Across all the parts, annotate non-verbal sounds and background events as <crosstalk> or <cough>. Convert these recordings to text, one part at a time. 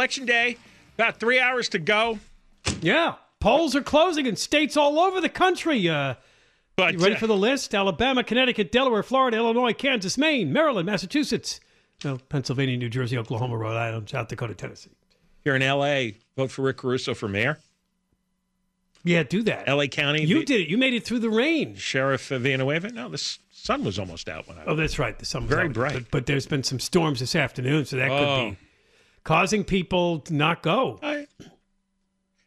Election day, about three hours to go. Yeah, polls are closing in states all over the country. Uh, But you ready uh, for the list? Alabama, Connecticut, Delaware, Florida, Illinois, Kansas, Maine, Maryland, Massachusetts, no, Pennsylvania, New Jersey, Oklahoma, Rhode Island, South Dakota, Tennessee. here in L.A., vote for Rick Caruso for mayor. Yeah, do that. L.A. County. You the- did it. You made it through the rain. Sheriff Villanueva. No, the sun was almost out when I. Oh, that's right. The sun was Very out. bright. But, but there's been some storms this afternoon, so that could Oh. be causing people to not go. I-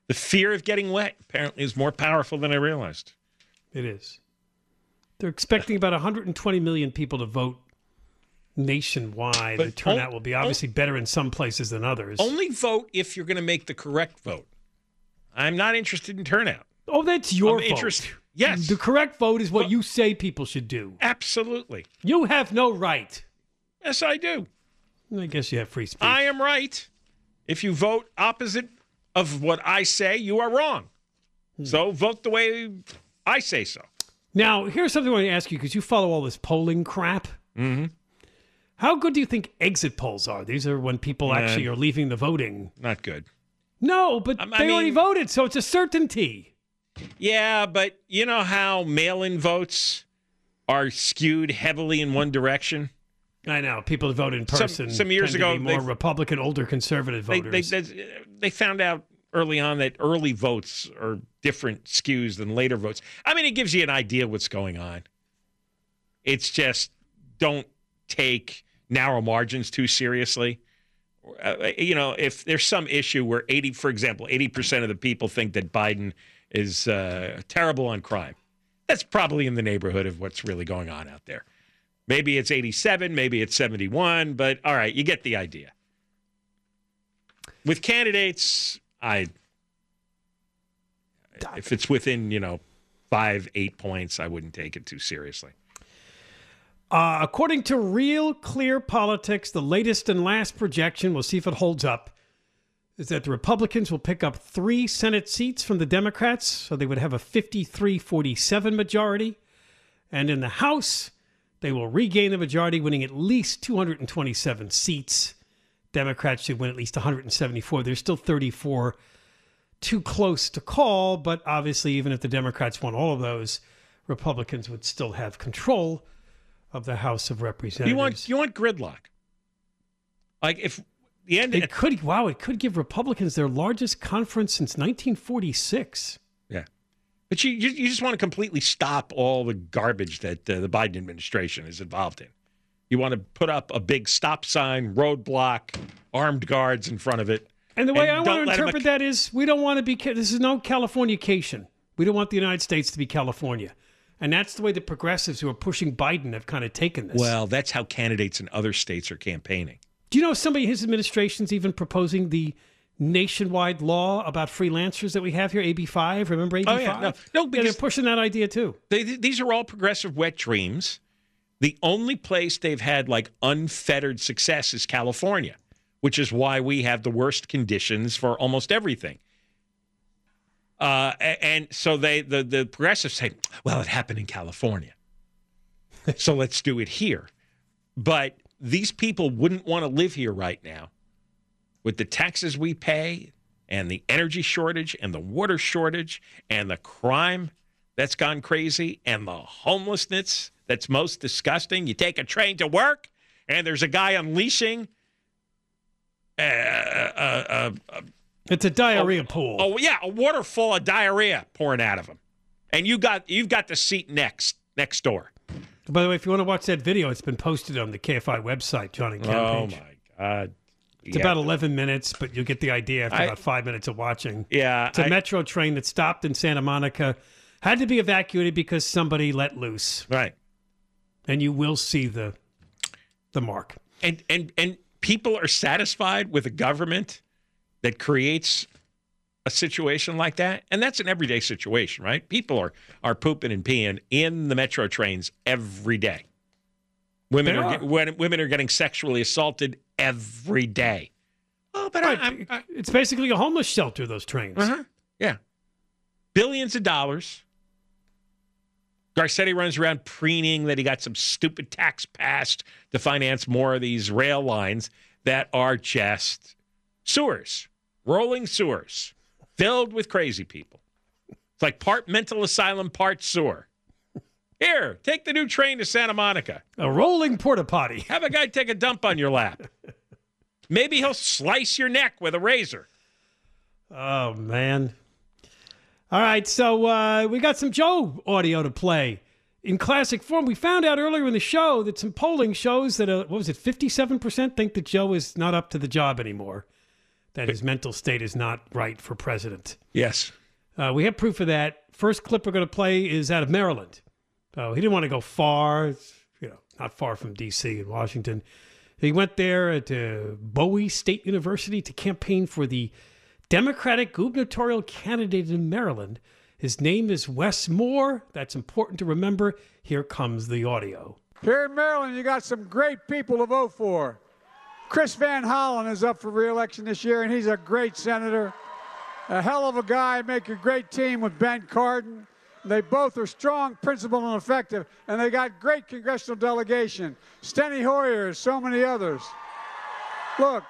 the fear of getting wet apparently is more powerful than I realized. It is. They're expecting about 120 million people to vote nationwide. But the turnout on- will be obviously better in some places than others. Only vote if you're going to make the correct vote. I'm not interested in turnout. oh, that's your I'm vote. Yes, The correct vote is what you say people should do. absolutely. You have no right. Yes, I do. I guess you have free speech. I am right. If you vote opposite of what I say, you are wrong. Hmm. So vote the way I say so. now, here's something I want to ask you because you follow all this polling crap. Mm-hmm. How good do you think exit polls are? These are when people actually are leaving the voting. Not good. No, but Um, they already voted, so it's a certainty. Yeah, but you know how mail-in votes are skewed heavily in one direction. I know people that vote in person. some years tend to ago, more they- Republican, older conservative voters. they, they, they found out early on that early votes are different skews than later votes. I mean, it gives you an idea what's going on. It's just don't take narrow margins too seriously. Uh, you know, if there's some issue where 80, for example, 80% of the people think that Biden is uh, terrible on crime, that's probably in the neighborhood of what's really going on out there. Maybe it's 87, maybe it's 71, but all right, you get the idea. With candidates, I if it's within, you know, 5 8 points, I wouldn't take it too seriously. Uh, according to Real Clear Politics, the latest and last projection, we'll see if it holds up, is that the Republicans will pick up three Senate seats from the Democrats, so they would have a 53 47 majority. And in the House, they will regain the majority, winning at least 227 seats. Democrats should win at least 174. There's still 34 too close to call, but obviously, even if the Democrats won all of those, Republicans would still have control of the House of Representatives. You want you want gridlock. Like if the end it could wow, it could give Republicans their largest conference since 1946. But you, you you just want to completely stop all the garbage that uh, the Biden administration is involved in. You want to put up a big stop sign, roadblock, armed guards in front of it. And the way And I want to interpret that is we don't want to be this is no Californication. We don't want the United States to be California. And that's the way the progressives who are pushing Biden have kind of taken this. Well, that's how candidates in other states are campaigning. Do you know if somebody in his administration's even proposing the nationwide law about freelancers that we have here, AB five? Remember AB Oh, five? yeah. No, no, yeah, they're pushing that idea too. They, these are all progressive wet dreams. The only place they've had like unfettered success is California, which is why we have the worst conditions for almost everything. Uh, and so they the the progressives say, well, it happened in California, so let's do it here. But these people wouldn't want to live here right now with the taxes we pay and the energy shortage and the water shortage and the crime that's gone crazy and the homelessness that's most disgusting. You take a train to work and there's a guy unleashing uh, uh, uh, uh, It's a diarrhea pool. oh yeah, a waterfall of diarrhea pouring out of him. And you got you've got the seat next next door. By the way, if you want to watch that video, it's been posted on the KFI website, Johnny. Oh my god. It's about 11 minutes, but you'll get the idea after I- about five minutes of watching. yeah. It's a I- metro train that stopped in Santa Monica, had to be evacuated because somebody let loose, right. and you will see the the mark. and and and people are satisfied with a government that creates a situation like that and that's an everyday situation right people are are pooping and peeing in the metro trains every day women are, are. women are getting sexually assaulted every day oh but I, I'm, I, It's basically a homeless shelter. Those trains. uh-huh. yeah billions of dollars Garcetti runs around preening that he got some stupid tax passed to finance more of these rail lines that are just Sewers, rolling sewers, filled with crazy people. It's like part mental asylum, part sewer. Here, take the new train to Santa Monica. A rolling porta potty. Have a guy take a dump on your lap. Maybe he'll slice your neck with a razor. Oh man. All right, so uh, we got some Joe audio to play in classic form. We found out earlier in the show that some polling shows that uh, what was it, fifty-seven percent think that Joe is not up to the job anymore, that his mental state is not right for president. Yes. Uh, we have proof of that. First clip we're going to play is out of Maryland. Oh, he didn't want to go far, you know, not far from D.C. and Washington. He went there at uh, Bowie State University to campaign for the Democratic gubernatorial candidate in Maryland. His name is Wes Moore. That's important to remember. Here comes the audio. Here in Maryland, you got some great people to vote for. Chris Van Hollen is up for reelection this year, and he's a great senator. A hell of a guy, make a great team with Ben Cardin. They both are strong, principled, and effective, and they got great congressional delegation. Steny Hoyer, so many others. Look,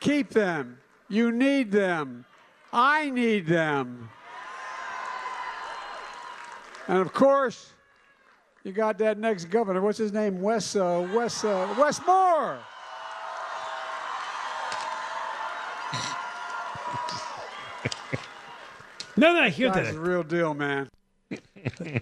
keep them. You need them. I need them. And of course, you got that next governor. What's his name? Wes, uh, Wes, uh, Wes Moore. Now that I hear That's that, the real deal, man. the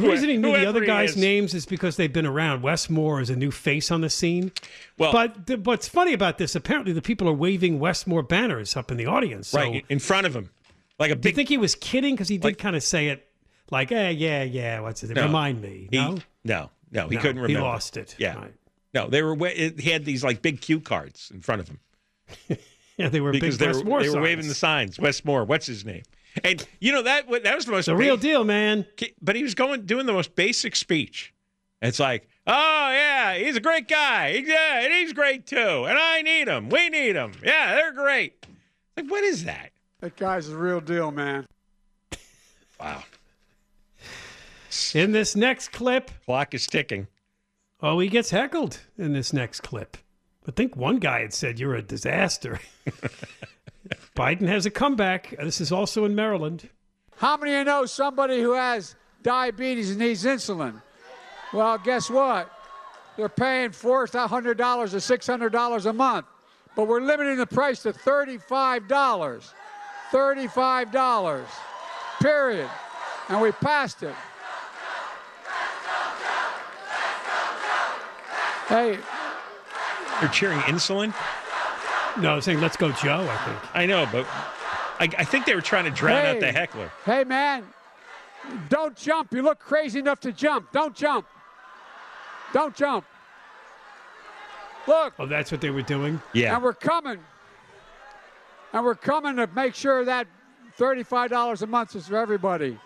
reason he knew the other guys' is. names is because they've been around. Wes Moore is a new face on the scene. Well, But the, what's funny about this, apparently the people are waving Wes Moore banners up in the audience. So right in front of him, like a do you think he was kidding? Because he did Like- kind of say it like, eh, yeah, yeah, what's it? No. Remind me. he, no? no, no, he No, couldn't remember. He lost it. Yeah. Right. No, they were. He had these like big cue cards in front of him <laughs> Yeah, they were because big they were, Wes Moore they were waving the signs. Wes Moore, what's his name? And you know that that was the most The real deal, man. But he was going doing the most basic speech. It's like, oh yeah, he's a great guy. He- Yeah, and he's great too. And I need him. We need him. Yeah, they're great. Like, what is that? That guy's the real deal, man. Wow. In this next clip, Clock is ticking. oh, he gets heckled in this next clip. I think one guy had said, You're a disaster. <laughs> Biden has a comeback. This is also in Maryland. How many of you know somebody who has diabetes and needs insulin? Well, guess what? They're paying $400 or $600 a month, but we're limiting the price to $35. $35. Period. And we passed it. Hey, They're cheering insulin. No, saying, Let's go, Joe, I think. I know, but I, I think they were trying to drown out the heckler. hey man, don't jump. You look crazy enough to jump. Don't jump. Don't jump. Look, Oh, that's what they were doing? Yeah. and we're coming. And we're coming to make sure that $35 a month is for everybody.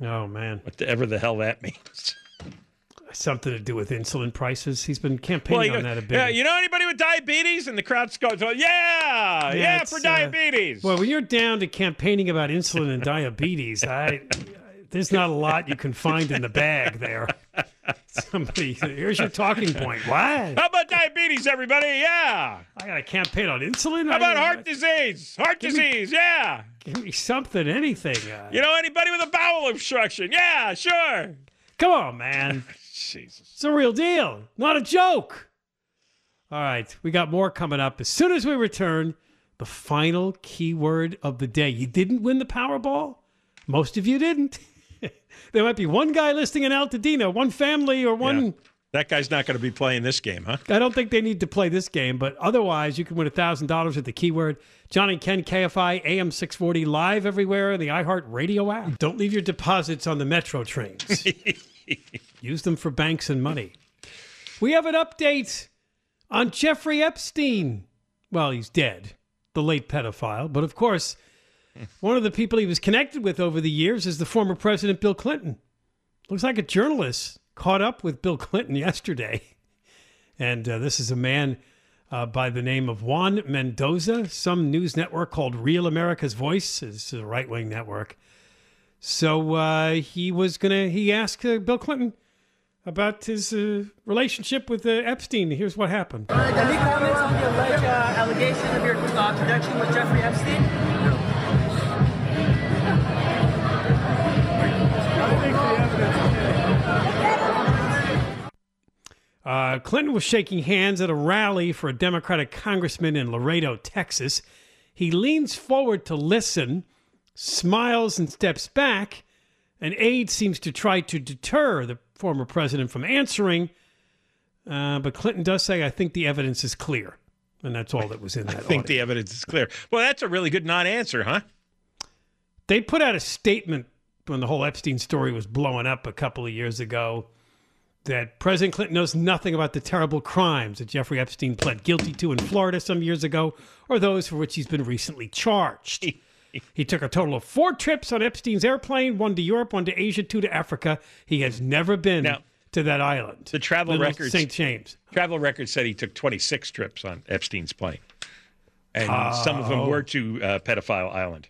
Oh, man. Whatever the hell that <laughs> means. Something to do with insulin prices. He's been campaigning you, on that a bit. yeah, you know anybody with diabetes? And the crowd's going, yeah, yeah, it's, for uh, diabetes. Well, when you're down to campaigning about insulin and diabetes, <laughs> I there's not a lot you can find in the bag there. Somebody, here's your talking point. What? How about diabetes, everybody? Yeah. I got to campaign on insulin. How about heart disease? Heart Give me- disease, yeah. Give me something, anything. Uh, You know anybody with a bowel obstruction? Yeah, sure. Come on, man. Jesus. It's a real deal, not a joke. All right, we got more coming up. As soon as we return, the final keyword of the day. You didn't win the Powerball? Most of you didn't. <laughs> there might be one guy listing in Altadena, one family, or one. Yeah. That guy's not going to be playing this game, huh? I don't think they need to play this game, but otherwise, you can win $1,000 with the keyword. John and Ken, KFI, AM 640, live everywhere in the iHeart Radio app. Don't leave your deposits on the Metro trains. <laughs> <laughs> Use them for banks and money. We have an update on Jeffrey Epstein. Well, he's dead, the late pedophile. But of course, <laughs> one of the people he was connected with over the years is the former President Bill Clinton. Looks like a journalist caught up with Bill Clinton <laughs> yesterday. And uh, this is a man uh, by the name of Juan Mendoza. Some news network called Real America's Voice. This is a right wing network. So uh, he was going to, he asked uh, Bill Clinton, about his uh, relationship with uh, Epstein. Here's what happened. Any comments on the alleged uh, allegation of your uh, connection with Jeffrey Epstein? Uh, Clinton was shaking hands at a rally for a Democratic congressman in Laredo, Texas. He leans forward to listen, smiles, and steps back. An aide seems to try to deter the former president from answering. Uh, but Clinton does say, I think the evidence is clear. And that's all that was in <laughs> that. I think audio. the evidence is clear. Well, that's a really good non-answer, huh? They put out a statement when the whole Epstein story was blowing up a couple of years ago that President Clinton knows nothing about the terrible crimes that Jeffrey Epstein pled guilty to in Florida some years ago or those for which he's been recently charged. <laughs> he took a total of four trips on Epstein's airplane one to Europe, one to Asia, two to Africa. He has never been Now, to that island. the travel records- St. James. Travel records said he took 26 trips on Epstein's plane, and some of them Oh. were to uh, Pedophile Island.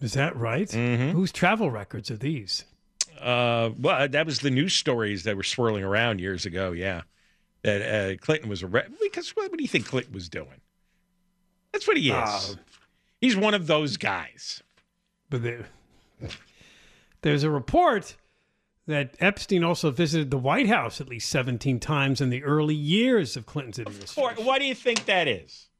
Is that right? Mm-hmm. Whose travel records are these? Uh, well, that was the news stories that were swirling around years ago. Yeah, that uh, Clinton was arrested because what, what do you think Clinton was doing? That's what he is. Uh, He's one of those guys. But there, there's a report that Epstein also visited the White House at least 17 times in the early years of Clinton's Or administration. what do you think that is?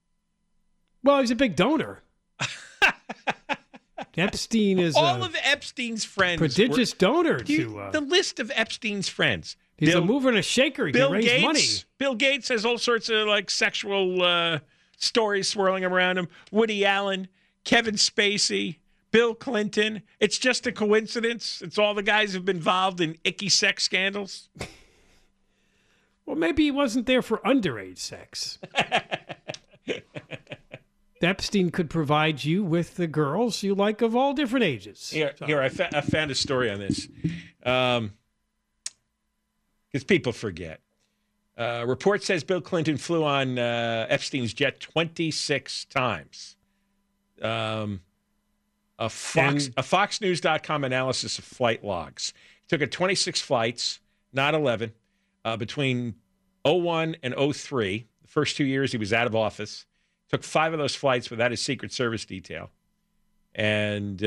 Well, he's a big donor. <laughs> Epstein is All a of Epstein's friends. were- prodigious donor Do you- to. Uh, the list of Epstein's friends. he's Bill, a mover and a shaker. He Bill can raise Gates. money. Bill Gates has all sorts of like sexual uh, stories swirling around him. Woody Allen, Kevin Spacey, Bill Clinton. It's just a coincidence. It's all the guys who've been involved in icky sex scandals. <laughs> Well, maybe he wasn't there for underage sex. <laughs> Epstein could provide you with the girls you like of all different ages. Here, So- here I, fa- I found a story on this. Um, because people forget. Uh, report says Bill Clinton flew on uh, Epstein's jet 26 times. Um, a Fox And- a FoxNews.com analysis of flight logs. He took at 26 flights, not 11, uh, between 01 and 03. The first two years he was out of office. Took five of those flights without his Secret Service detail. And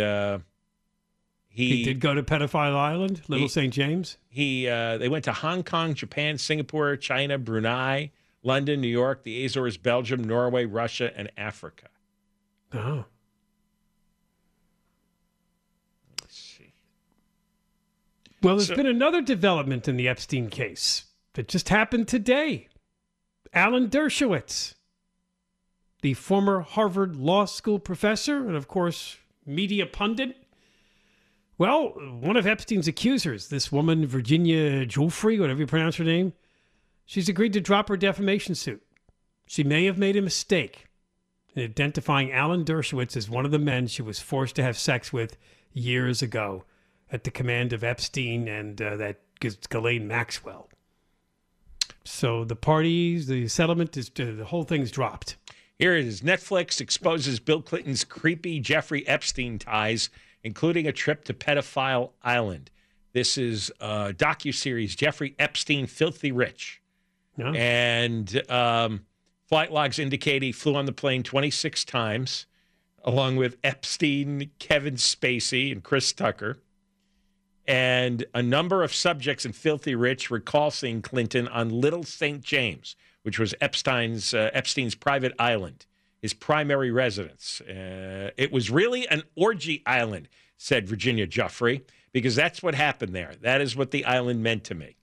uh, he did go to Pedophile Island, Little He- St. James. he uh, they went to Hong Kong, Japan, Singapore, China, Brunei, London, New York, the Azores, Belgium, Norway, Russia, and Africa. Oh. Let's see. Well, there's So- been another development in the Epstein case that just happened today. Alan Dershowitz, the former Harvard Law School professor and, of course, media pundit. Well, one of Epstein's accusers, this woman, Virginia Joffrey, whatever you pronounce her name, she's agreed to drop her defamation suit. She may have made a mistake in identifying Alan Dershowitz as one of the men she was forced to have sex with years ago at the command of Epstein and uh, that Ghislaine Maxwell. So the parties, the settlement is the whole thing's dropped. Here it is. Netflix exposes Bill Clinton's creepy Jeffrey Epstein ties, including a trip to Pedophile Island. This is a docu-series, Jeffrey Epstein, Filthy Rich. No? And um, flight logs indicate he flew on the plane 26 times, along with Epstein, Kevin Spacey, and Chris Tucker. And a number of subjects in Filthy Rich recall seeing Clinton on Little St. James, which was Epstein's, uh, Epstein's private island, his primary residence. Uh, it was really an orgy island, said Virginia Giuffre, because that's what happened there. That is what the island meant to me.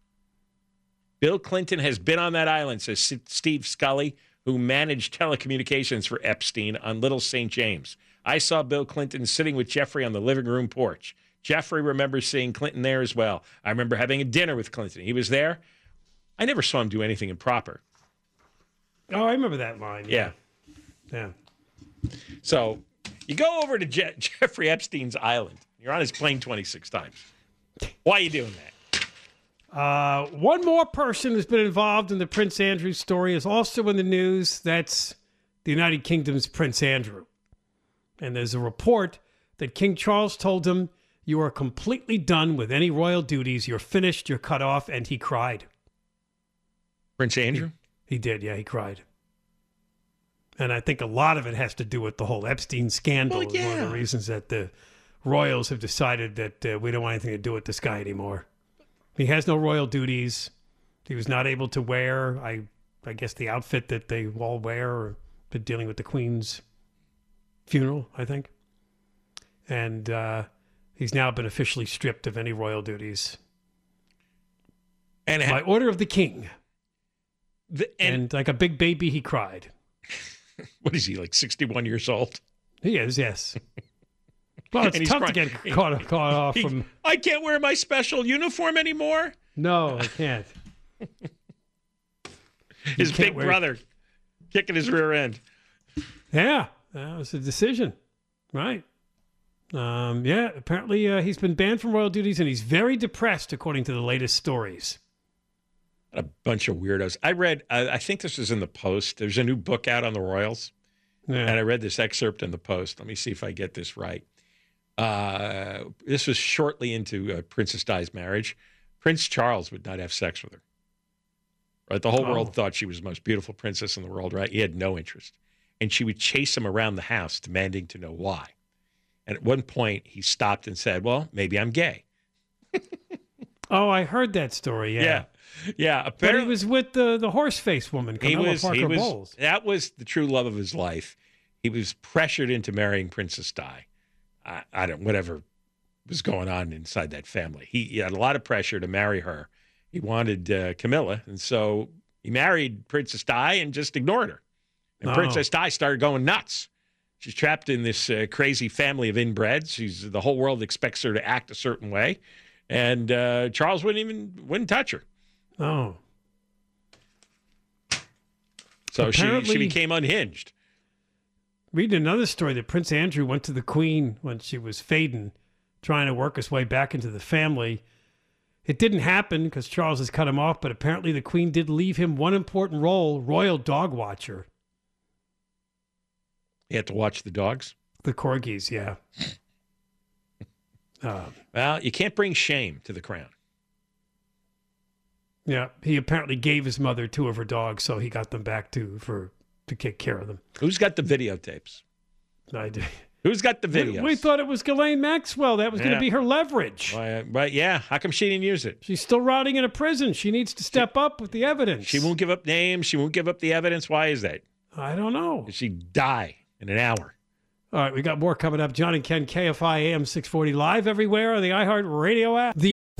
Bill Clinton has been on that island, says Steve Scully, who managed telecommunications for Epstein on Little St. James. I saw Bill Clinton sitting with Jeffrey on the living room porch. Jeffrey remembers seeing Clinton there as well. I remember having a dinner with Clinton. He was there. I never saw him do anything improper. Oh, I remember that line. Yeah. Yeah. So you go over to Je- <laughs> Jeffrey Epstein's island. You're on his plane 26 times. Why are you doing that? Uh, one more person who's been involved in the Prince Andrew story is also in the news. That's the United Kingdom's Prince Andrew. And there's a report that King Charles told him, You are completely done with any royal duties. You're finished. You're cut off. And he cried. Prince Andrew? He did. Yeah, he cried. And I think a lot of it has to do with the whole Epstein scandal. Well, is One of yeah. the reasons that the royals have decided that uh, we don't want anything to do with this guy anymore. He has no royal duties. He was not able to wear, I, I guess, the outfit that they all wear, or been dealing with the Queen's funeral, I think. And uh, he's now been officially stripped of any royal duties And, by order of the king. the, and, And like a big baby, he cried. <laughs> what is he, like 61 years old? He is, yes. <laughs> Well, it's tough to get caught, caught off He- from. I can't wear my special uniform anymore. No, I can't. <laughs> His can't big wear- brother kicking his rear end. Yeah, that was a decision, right? Um, yeah, apparently uh, he's been banned from royal duties, and he's very depressed, according to the latest stories. A bunch of weirdos. I read, I, I think this was in the Post. There's a new book out on the Royals. Yeah. And I read this excerpt in the Post. Let me see if I get this right. Uh, this was shortly into uh, Princess Di's marriage. Prince Charles would not have sex with her. Right? The whole Oh. world thought she was the most beautiful princess in the world, right? He had no interest. And she would chase him around the house, demanding to know why. And at one point, he stopped and said, Well, maybe I'm gay. oh, I heard that story. Yeah, Yeah. Yeah. but apparently, he was with the the horse face woman, he Camilla was, Parker he was, Bowles. that was the true love of his life. He was pressured into marrying Princess Di. I, I don't, whatever was going on inside that family. He, he had a lot of pressure to marry her. He wanted uh, Camilla, and so he married Princess Di and just ignored her. And Oh. Princess Di started going nuts. She's trapped in this uh, crazy family of inbreds. She's the whole world expects her to act a certain way, and uh, Charles wouldn't even wouldn't touch her. Oh, So she she became unhinged. reading another story that Prince Andrew went to the Queen when she was fading, trying to work his way back into the family. It didn't happen because Charles has cut him off, but apparently the Queen did leave him one important role royal dog watcher. You had to watch the dogs. The corgis, yeah. <laughs> Uh, Well, you can't bring shame to the crown. Yeah, he apparently gave his mother two of her dogs, so he got them back to for to take care of them. Who's got the videotapes? I do. <laughs> Who's got the We, we thought it was Ghislaine Maxwell. That was going to be her leverage. Why, but yeah, how come she didn't use it? She's still rotting in a prison. She needs to step up with the evidence. She won't give up names. She won't give up the evidence. Why is that? I don't know. She'd die in an hour. All right, we got more coming up. John and Ken, KFI AM 640 live everywhere on the iHeart Radio app. The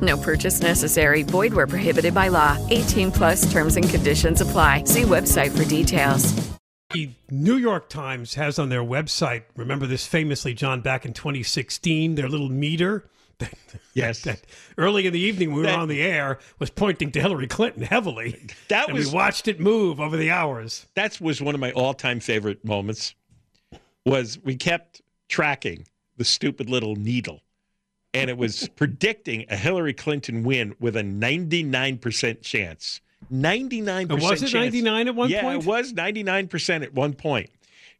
No purchase necessary. Void where prohibited by law. 18 plus terms and conditions apply. See website for details. The New York Times has on their website, remember this famously, John, back in 2016, their little meter <laughs> that, Yes. that early in the evening when we were on the air was pointing to Hillary Clinton heavily. That and was we watched it move over the hours. that was one of my all-time favorite moments. Was we kept tracking the stupid little needle, and it was predicting a Hillary Clinton win with a 99% chance. 99% And was it chance. 99 at one yeah, point? it was 99% at one point.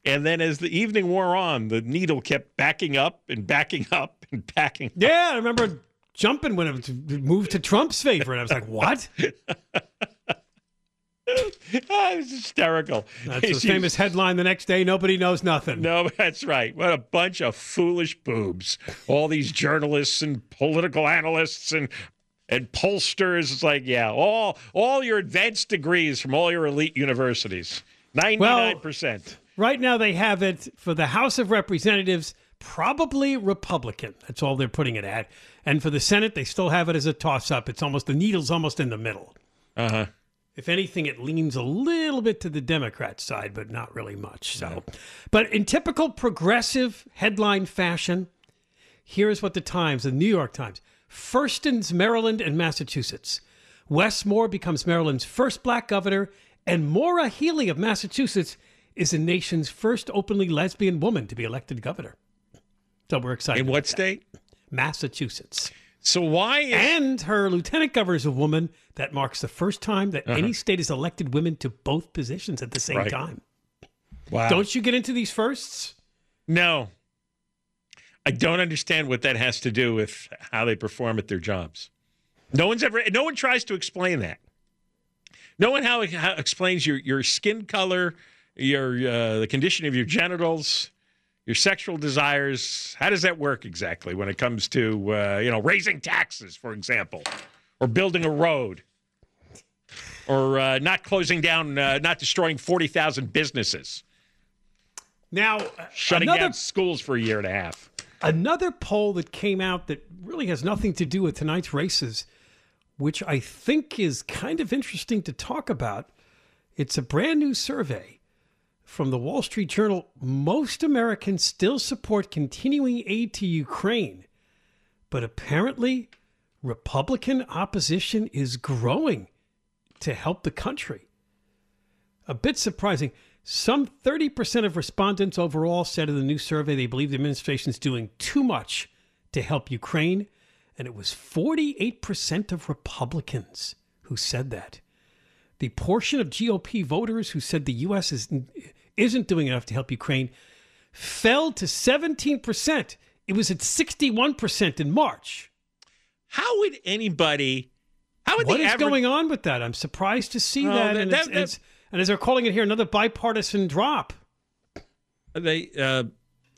And then as the evening wore on, the needle kept backing up and backing up and backing up. Yeah, I remember jumping when it moved to Trump's favor. And I was like, what? <laughs> <laughs> Ah, it was hysterical. That's a <laughs> famous headline the next day. Nobody knows nothing. No, <laughs> that's right. What a bunch of foolish boobs. All these journalists and political analysts and and pollsters. It's like, yeah, all all your advanced degrees from all your elite universities. Ninety-nine percent. Right now, they have it for the House of Representatives, probably Republican. That's all they're putting it at. And for the Senate, they still have it as a toss up. It's almost, the needle's almost in the middle. Uh huh. If anything, it leans a little bit to the Democrat side, but not really much. So, but in typical progressive headline fashion, here's what the Times, the New York Times, firstens Maryland and Massachusetts. Wes Moore becomes Maryland's first black governor, And Maura Healey of Massachusetts is the nation's first openly lesbian woman to be elected governor. So we're excited. In what state? Massachusetts. So why is And her lieutenant governor is a woman. That marks the first time that any state has elected women to both positions at the same Uh-huh. Right. time. wow. Don't you get into these firsts? No. I don't understand what that has to do with how they perform at their jobs. No one's ever no one tries to explain that. No one how, how explains your your skin color, your uh, the condition of your genitals, your sexual desires. How does that work exactly when it comes to uh, you know raising taxes, for example, or building a road, or uh, not closing down, uh, not destroying forty thousand businesses, Now, uh, shutting another down schools for a year and a half. Another poll that came out that really has nothing to do with tonight's races, which I think is kind of interesting to talk about. It's a brand new survey from the Wall Street Journal. Most Americans still support continuing aid to Ukraine, but apparently, Republican opposition is growing to help the country. A bit surprising. Some 30% of respondents overall said in the new survey they believe the administration is doing too much to help Ukraine. And it was 48% of Republicans who said that. The portion of GOP voters who said the U.S. Is, isn't doing enough to help Ukraine fell to 17%. It was at 61% in March. How would anybody? How would What average, going on with that? I'm surprised to see Oh, that. that- and, that- it's, it's- and as they're calling it here, another bipartisan drop. They, uh,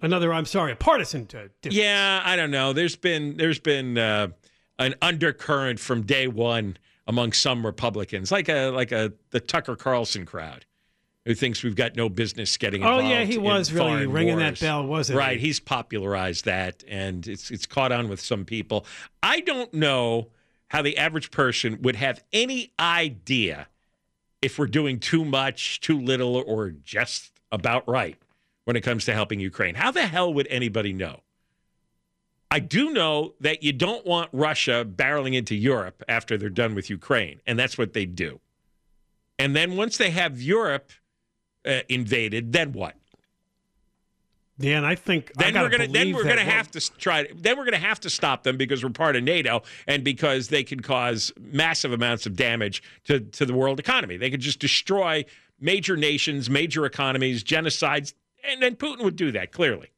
Another, I'm sorry, a partisan uh, yeah, I don't know. There's been there's been uh, an undercurrent from day one among some Republicans, like a like a the Tucker Carlson crowd, who thinks we've got no business getting involved. Oh, yeah, he was really ringing that bell, wasn't he? Right, he's popularized that, and it's it's caught on with some people. I don't know how the average person would have any idea if we're doing too much, too little, or just about right when it comes to helping Ukraine. How the hell would anybody know? I do know that you don't want Russia barreling into Europe after they're done with Ukraine, and that's what they do. And then once they have Europe uh, invaded, then what? Yeah, and I think Then gotta we're gonna then we're gonna have to try. Then we're gonna have to stop them because we're part of NATO and because they can cause massive amounts of damage to to the world economy. They could just destroy major nations, major economies, genocides, and then Putin would do that clearly.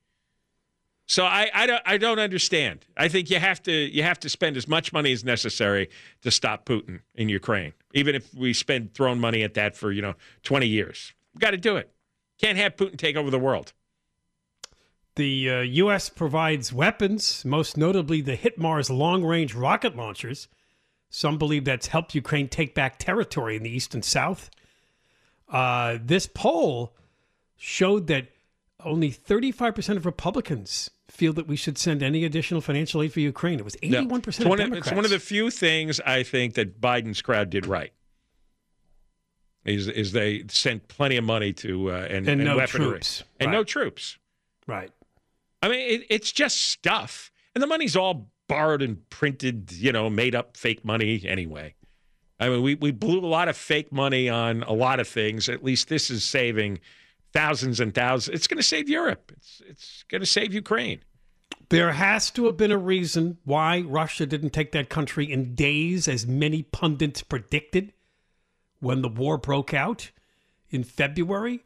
So I, I don't I don't understand. I think you have to you have to spend as much money as necessary to stop Putin in Ukraine, even if we spend throwing money at that for you know twenty years. Got to do it. Can't have Putin take over the world. The uh, U.S. provides weapons, most notably the HIMARS long range rocket launchers. Some believe that's helped Ukraine take back territory in the east and south. Uh, this poll showed that only 35% of Republicans feel that we should send any additional financial aid for Ukraine. It was 81% No. of It's of, Democrats. it's one of the few things I think that Biden's crowd did right. Is, is they sent plenty of money to uh, and, And no weaponry troops. and no Right. troops. right. I mean, it, it's just stuff, and the money's all borrowed and printed, you know, made up fake money anyway. I mean, we we blew a lot of fake money on a lot of things. At least this is saving thousands and thousands. It's going to save Europe. It's it's going to save Ukraine. There has to have been a reason why Russia didn't take that country in days, as many pundits predicted when the war broke out in February.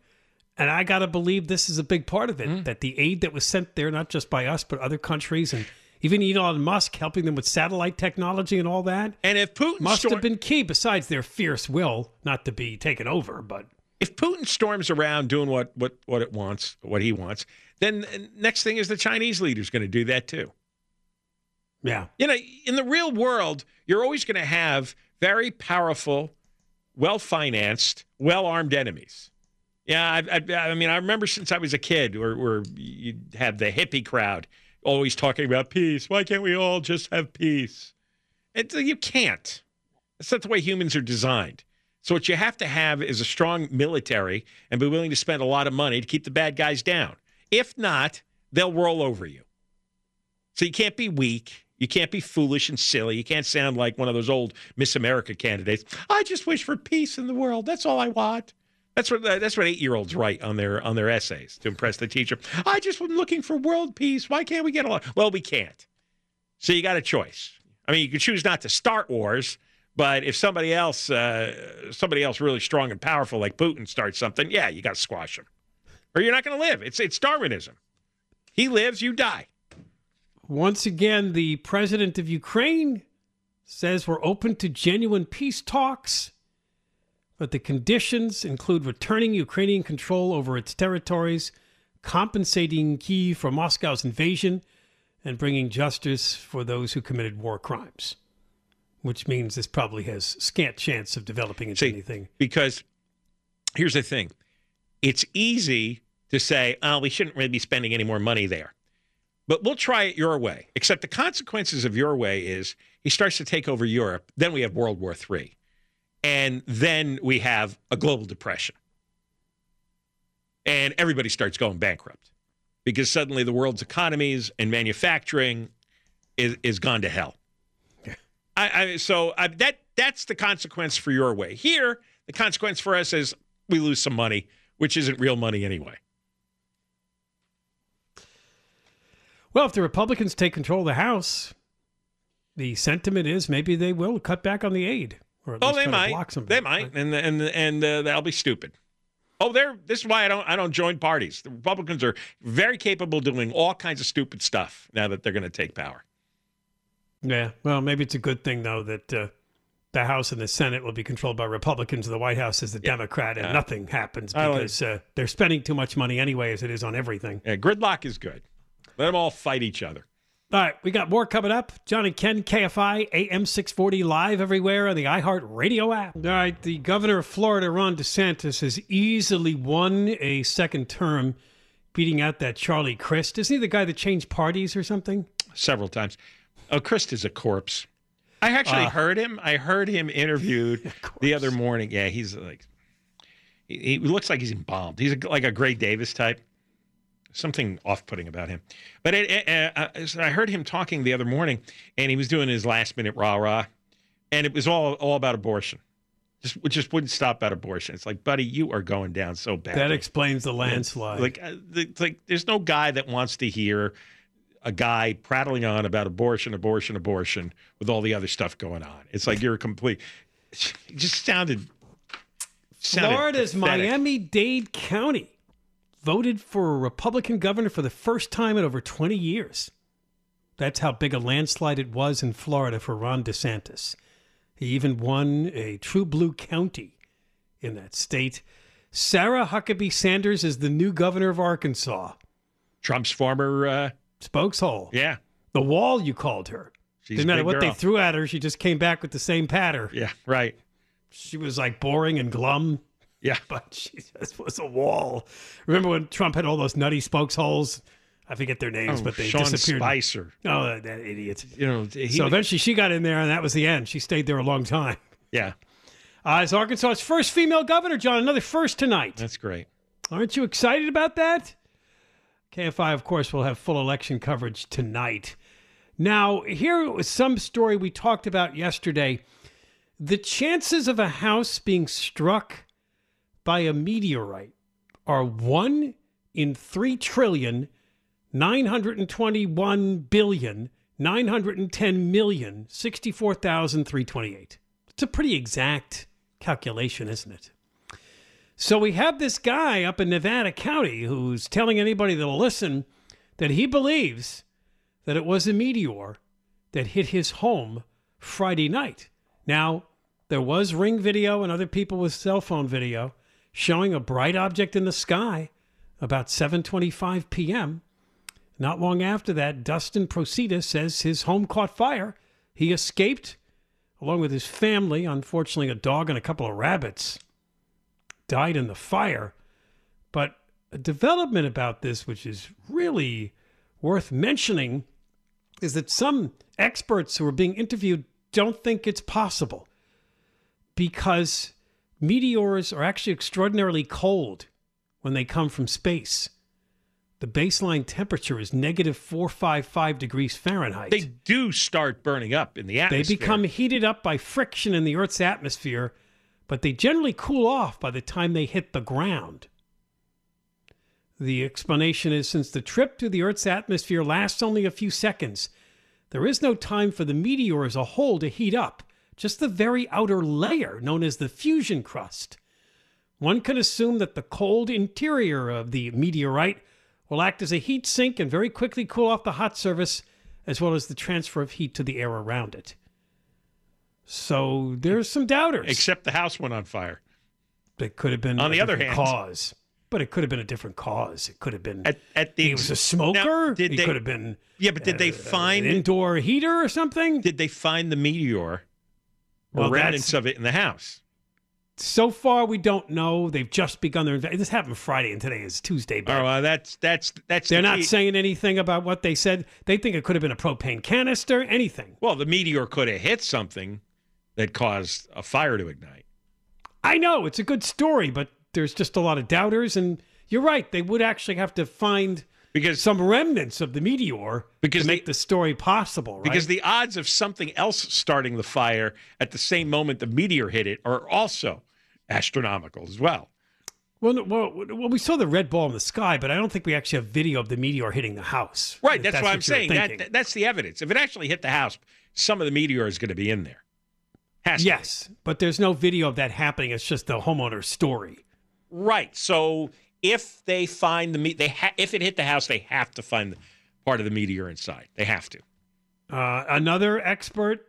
And I got to believe this is a big part of it mm. that the aid that was sent there, not just by us, but other countries, and even Elon Musk helping them with satellite technology and all that, And if Putin must storm- have been key, besides their fierce will not to be taken over. But if Putin storms around doing what what what it wants, what he wants, then next thing is the Chinese leader's going to do that too. yeah, You know, in the real world, you're always going to have very powerful, well financed, well armed enemies. Yeah, I, I, I mean, I remember since I was a kid, where, where you'd have the hippie crowd always talking about peace. Why can't we all just have peace? It, you can't. That's not the way humans are designed. So what you have to have is a strong military and be willing to spend a lot of money to keep the bad guys down. If not, they'll roll over you. So you can't be weak. You can't be foolish and silly. You can't sound like one of those old Miss America candidates. I just wish for peace in the world. That's all I want. That's what that's what eight year olds write on their on their essays to impress the teacher. I just was looking for world peace. Why can't we get along? Well, we can't. So you got a choice. I mean, you could choose not to start wars, but if somebody else uh, somebody else really strong and powerful like Putin starts something, yeah, you got to squash him, or you're not going to live. It's it's Darwinism. He lives, you die. Once again, the president of Ukraine says we're open to genuine peace talks but the conditions include returning Ukrainian control over its territories, compensating Kiev for Moscow's invasion, and bringing justice for those who committed war crimes. Which means this probably has scant chance of developing into See, anything. Because here's the thing it's easy to say, oh, we shouldn't really be spending any more money there. But we'll try it your way. Except the consequences of your way is he starts to take over Europe. Then we have World War III. And then we have a global depression. And everybody starts going bankrupt because suddenly the world's economies and manufacturing is, is gone to hell. Yeah. I, I, so I, that that's the consequence for your way. Here, the consequence for us is we lose some money, which isn't real money anyway. Well, if the Republicans take control of the House, the sentiment is maybe they will cut back on the aid. Or at Oh, least they might. block some They might, and and and uh, that'll be stupid. Oh, they're this is why I don't I don't join parties. The Republicans are very capable of doing all kinds of stupid stuff now that they're going to take power. Yeah. Well, maybe it's a good thing though that uh, the House and the Senate will be controlled by Republicans, and the White House is the Democrat, and Yeah. nothing happens I like- because uh, they're spending too much money anyway, as it is on everything. Yeah, gridlock is good. Let them all fight each other. All right, we got more coming up. John and Ken, KFI, AM 640, live everywhere on the iHeart Radio app. All right, the governor of Florida, Ron DeSantis, has easily won a second term, beating out that Charlie Crist. Isn't he the guy that changed parties or something? several times. Oh, Christ is a corpse. I actually Ah. heard him. I heard him interviewed <laughs> the other morning. Yeah, he's like, he, he looks like he's embalmed. He's a, like a Gray Davis type. Something off-putting about him. But it, it, uh, uh, so I heard him talking the other morning, and he was doing his last-minute rah-rah, and it was all all about abortion. Just just wouldn't stop at abortion. It's like, buddy, you are going down so bad. That explains the landslide. Like, uh, like, there's no guy that wants to hear a guy prattling on about abortion, abortion, abortion, with all the other stuff going on. It's like you're a complete. It just sounded. sounded Florida's. Miami Dade County voted for a Republican governor for the first time in over 20 years. That's how big a landslide it was in Florida for Ron DeSantis. He even won a true blue county in that state. Sarah Huckabee Sanders is the new governor of Arkansas. Trump's former. Uh, Spokeshole. yeah, The wall, you called her. she's Didn't matter what they threw at her, she just came back with the same patter. Yeah, right. She was like boring and glum. Yeah, <laughs> but she just was a wall. Remember when Trump had all those nutty spokesholes? I forget their names, Oh, but they Sean disappeared. Spicer. Oh, that, that idiot. You know, he, so eventually she got in there, and that was the end. She stayed there a long time. yeah, Uh, it's Arkansas's first female governor, John. Another first tonight. that's great. Aren't you excited about that? KFI, of course, will have full election coverage tonight. Now, here was some story we talked about yesterday. The chances of a house being struck by a meteorite are 1 in 3 trillion 921 billion 910 million 64,328. It's a pretty exact calculation, isn't it? So we have this guy up in Nevada County who's telling anybody that'll listen that he believes that it was a meteor that hit his home Friday night. Now, there was ring video and other people with cell phone video showing a bright object in the sky about 7:25 p.m. Not long after that, Dustin Procita says his home caught fire. He escaped along with his family, unfortunately a dog and a couple of rabbits died in the fire. But a development about this, which is really worth mentioning, is that some experts who are being interviewed don't think it's possible because meteors are actually extraordinarily cold when they come from space. the baseline temperature is negative 455 degrees Fahrenheit. They do start burning up in the atmosphere. They become heated up by friction in the Earth's atmosphere, but they generally cool off by the time they hit the ground. The explanation is since the trip to the Earth's atmosphere lasts only a few seconds, there is no time for the meteor as a whole to heat up, just the very outer layer known as the fusion crust. One can assume that the cold interior of the meteorite will act as a heat sink and very quickly cool off the hot surface, as well as the transfer of heat to the air around it. So there's some doubters. Except the house went on fire. It could have been On a the other hand- cause, but it could have been a different cause. It could have been At, at the he was a Now, smoker. did he they, could have been Yeah, but did they uh, an find indoor heater or something. did they find the meteor or Well, remnants of it in the house? so far, we don't know. They've just begun their. inve- This happened Friday, and today is Tuesday. But Oh, well, that's that's that's they're the not saying anything about what they said. They think it could have been a propane canister, anything. Well, the meteor could have hit something that caused a fire to ignite. I know it's a good story, but there's just a lot of doubters. And you're right; they would actually have to find Because some remnants of the meteor Because to make the- the story possible. Right? because the odds of something else starting the fire at the same moment the meteor hit it are also astronomical as well. well, no, well, well, we saw the red ball in the sky, but I don't think we actually have video of the meteor hitting the house. Right, if that's, what I'm saying. That that's the evidence. If it actually hit the house, some of the meteor is going to be in there. Has. Yes, but there's no video of that happening. It's just the homeowner's story. Right. So if they find the they ha- if it hit the house, they have to find the part of the meteor inside. They have to. Uh, another expert,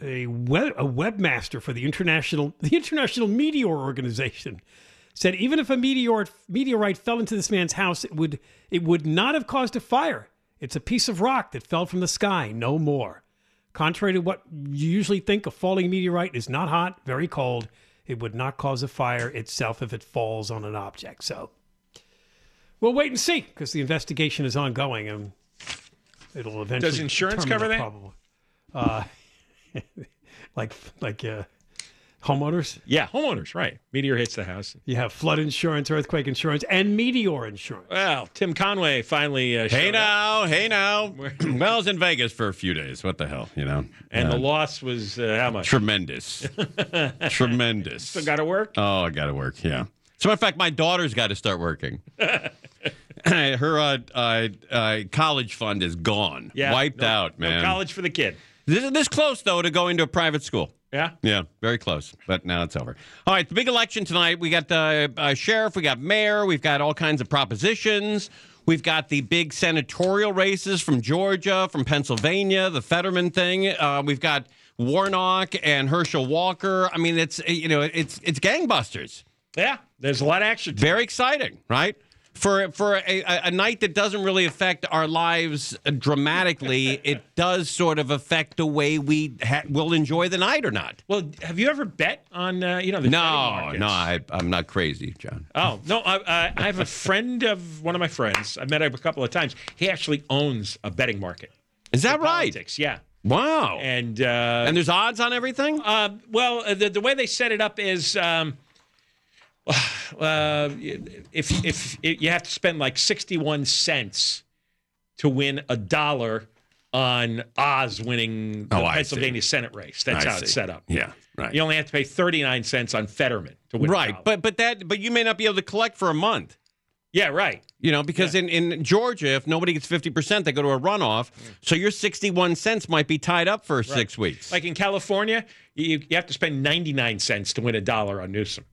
a web, a webmaster for the international <laughs> the International Meteor Organization, said even if a meteor meteorite fell into this man's house, it would it would not have caused a fire. It's a piece of rock that fell from the sky, no more. Contrary to what you usually think, a falling meteorite is not hot, very cold. It would not cause a fire itself if it falls on an object. So we'll wait and see because the investigation is ongoing and it'll eventually. Does insurance cover that? probable- Uh, <laughs> like like uh, homeowners, Yeah, homeowners. Right. Meteor hits the house. you have flood insurance, earthquake insurance, and meteor insurance. Well, Tim Conway finally uh, Hey showed up, now, hey now. <clears throat> well, I was in Vegas for a few days. What the hell, you know? and the Uh, loss was uh, how much? tremendous, <laughs> tremendous. Still got to work. Oh, I got to work. Yeah. As a matter of fact, my daughter's got to start working. <laughs> <clears throat> Her uh, uh, uh, college fund is gone, Yeah, wiped no- out, no man. college for the kid. This, this close though to going to a private school. Yeah. Yeah, very close, but now it's over. All right, the big election tonight. We got the uh, sheriff, we got mayor, we've got all kinds of propositions. We've got the big senatorial races from Georgia, from Pennsylvania, the Fetterman thing. Uh, we've got Warnock and Herschel Walker. I mean, it's you know, it's it's gangbusters. Yeah. There's a lot of action. Very exciting, right? For for a, a, night that doesn't really affect our lives dramatically, <laughs> it does sort of affect the way we ha- will enjoy the night or not. Well, have you ever bet on uh, you know the No, no, I, I'm not crazy, John. Oh no! I, I, I have a friend of one of my friends. I met him a couple of times. He actually owns a betting market. Is that right? Politics, yeah. Wow. And uh, And there's odds on everything? uh, well, uh, the, the way they set it up is, um, <sighs> uh, if, if if you have to spend like sixty-one cents to win a dollar on Oz winning the Oh, Pennsylvania Senate race. That's I how it's set up. Yeah, right. You only have to pay thirty-nine cents on Fetterman to win. right, but but that but you may not be able to collect for a month. yeah, right. You know, because in, in Georgia, if nobody gets 50%, they go to a runoff. So your 61 cents might be tied up for six weeks. Like in California, you, you have to spend 99 cents to win a dollar on Newsom.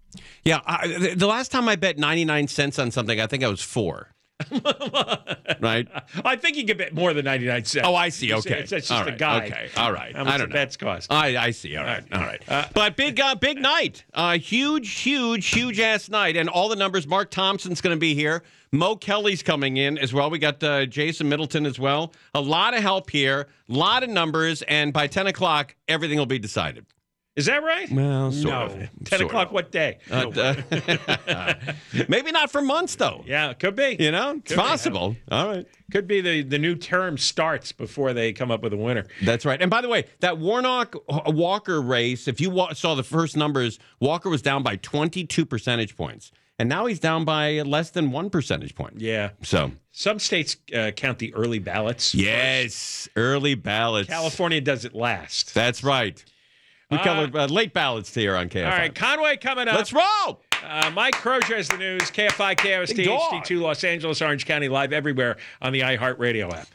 Yeah, I, the- last time I bet 99 cents on something, I think I was four. <laughs> right? I think you can bet more than 99 cents. Oh, I see. Okay. It's, it's All just a right. guide. Okay. All right. How much I don't the know. bets cost. I, I see. All right. All right. Uh, but big, uh, big night. Uh, huge, huge, huge ass night. And all the numbers. Mark Thompson's going to be here. Mo Kelly's coming in as well. We got uh, Jason Middleton as well. A lot of help here. A lot of numbers. And by 10 o'clock, everything will be decided. Is that right? Well, sort No. of. 10 Sort o'clock of. what day? Uh, uh, <laughs> maybe not for months, though. yeah, could be. You know, it's Could be. possible. All right. Could be the, the new term starts before they come up with a winner. That's right. And by the way, that Warnock uh, Walker race, if you wa- saw the first numbers, Walker was down by 22 percentage points. and now he's down by less than one percentage point. Yeah. So Some states uh, count the early ballots. yes, early ballots. California does it last. That's right. We it uh, late ballots here on KFI. All right, Conway coming up. let's roll. Uh, Mike Crozier has the news. KFI, KOST, Big dog. HD2, Los Angeles, Orange County, live everywhere on the iHeartRadio app.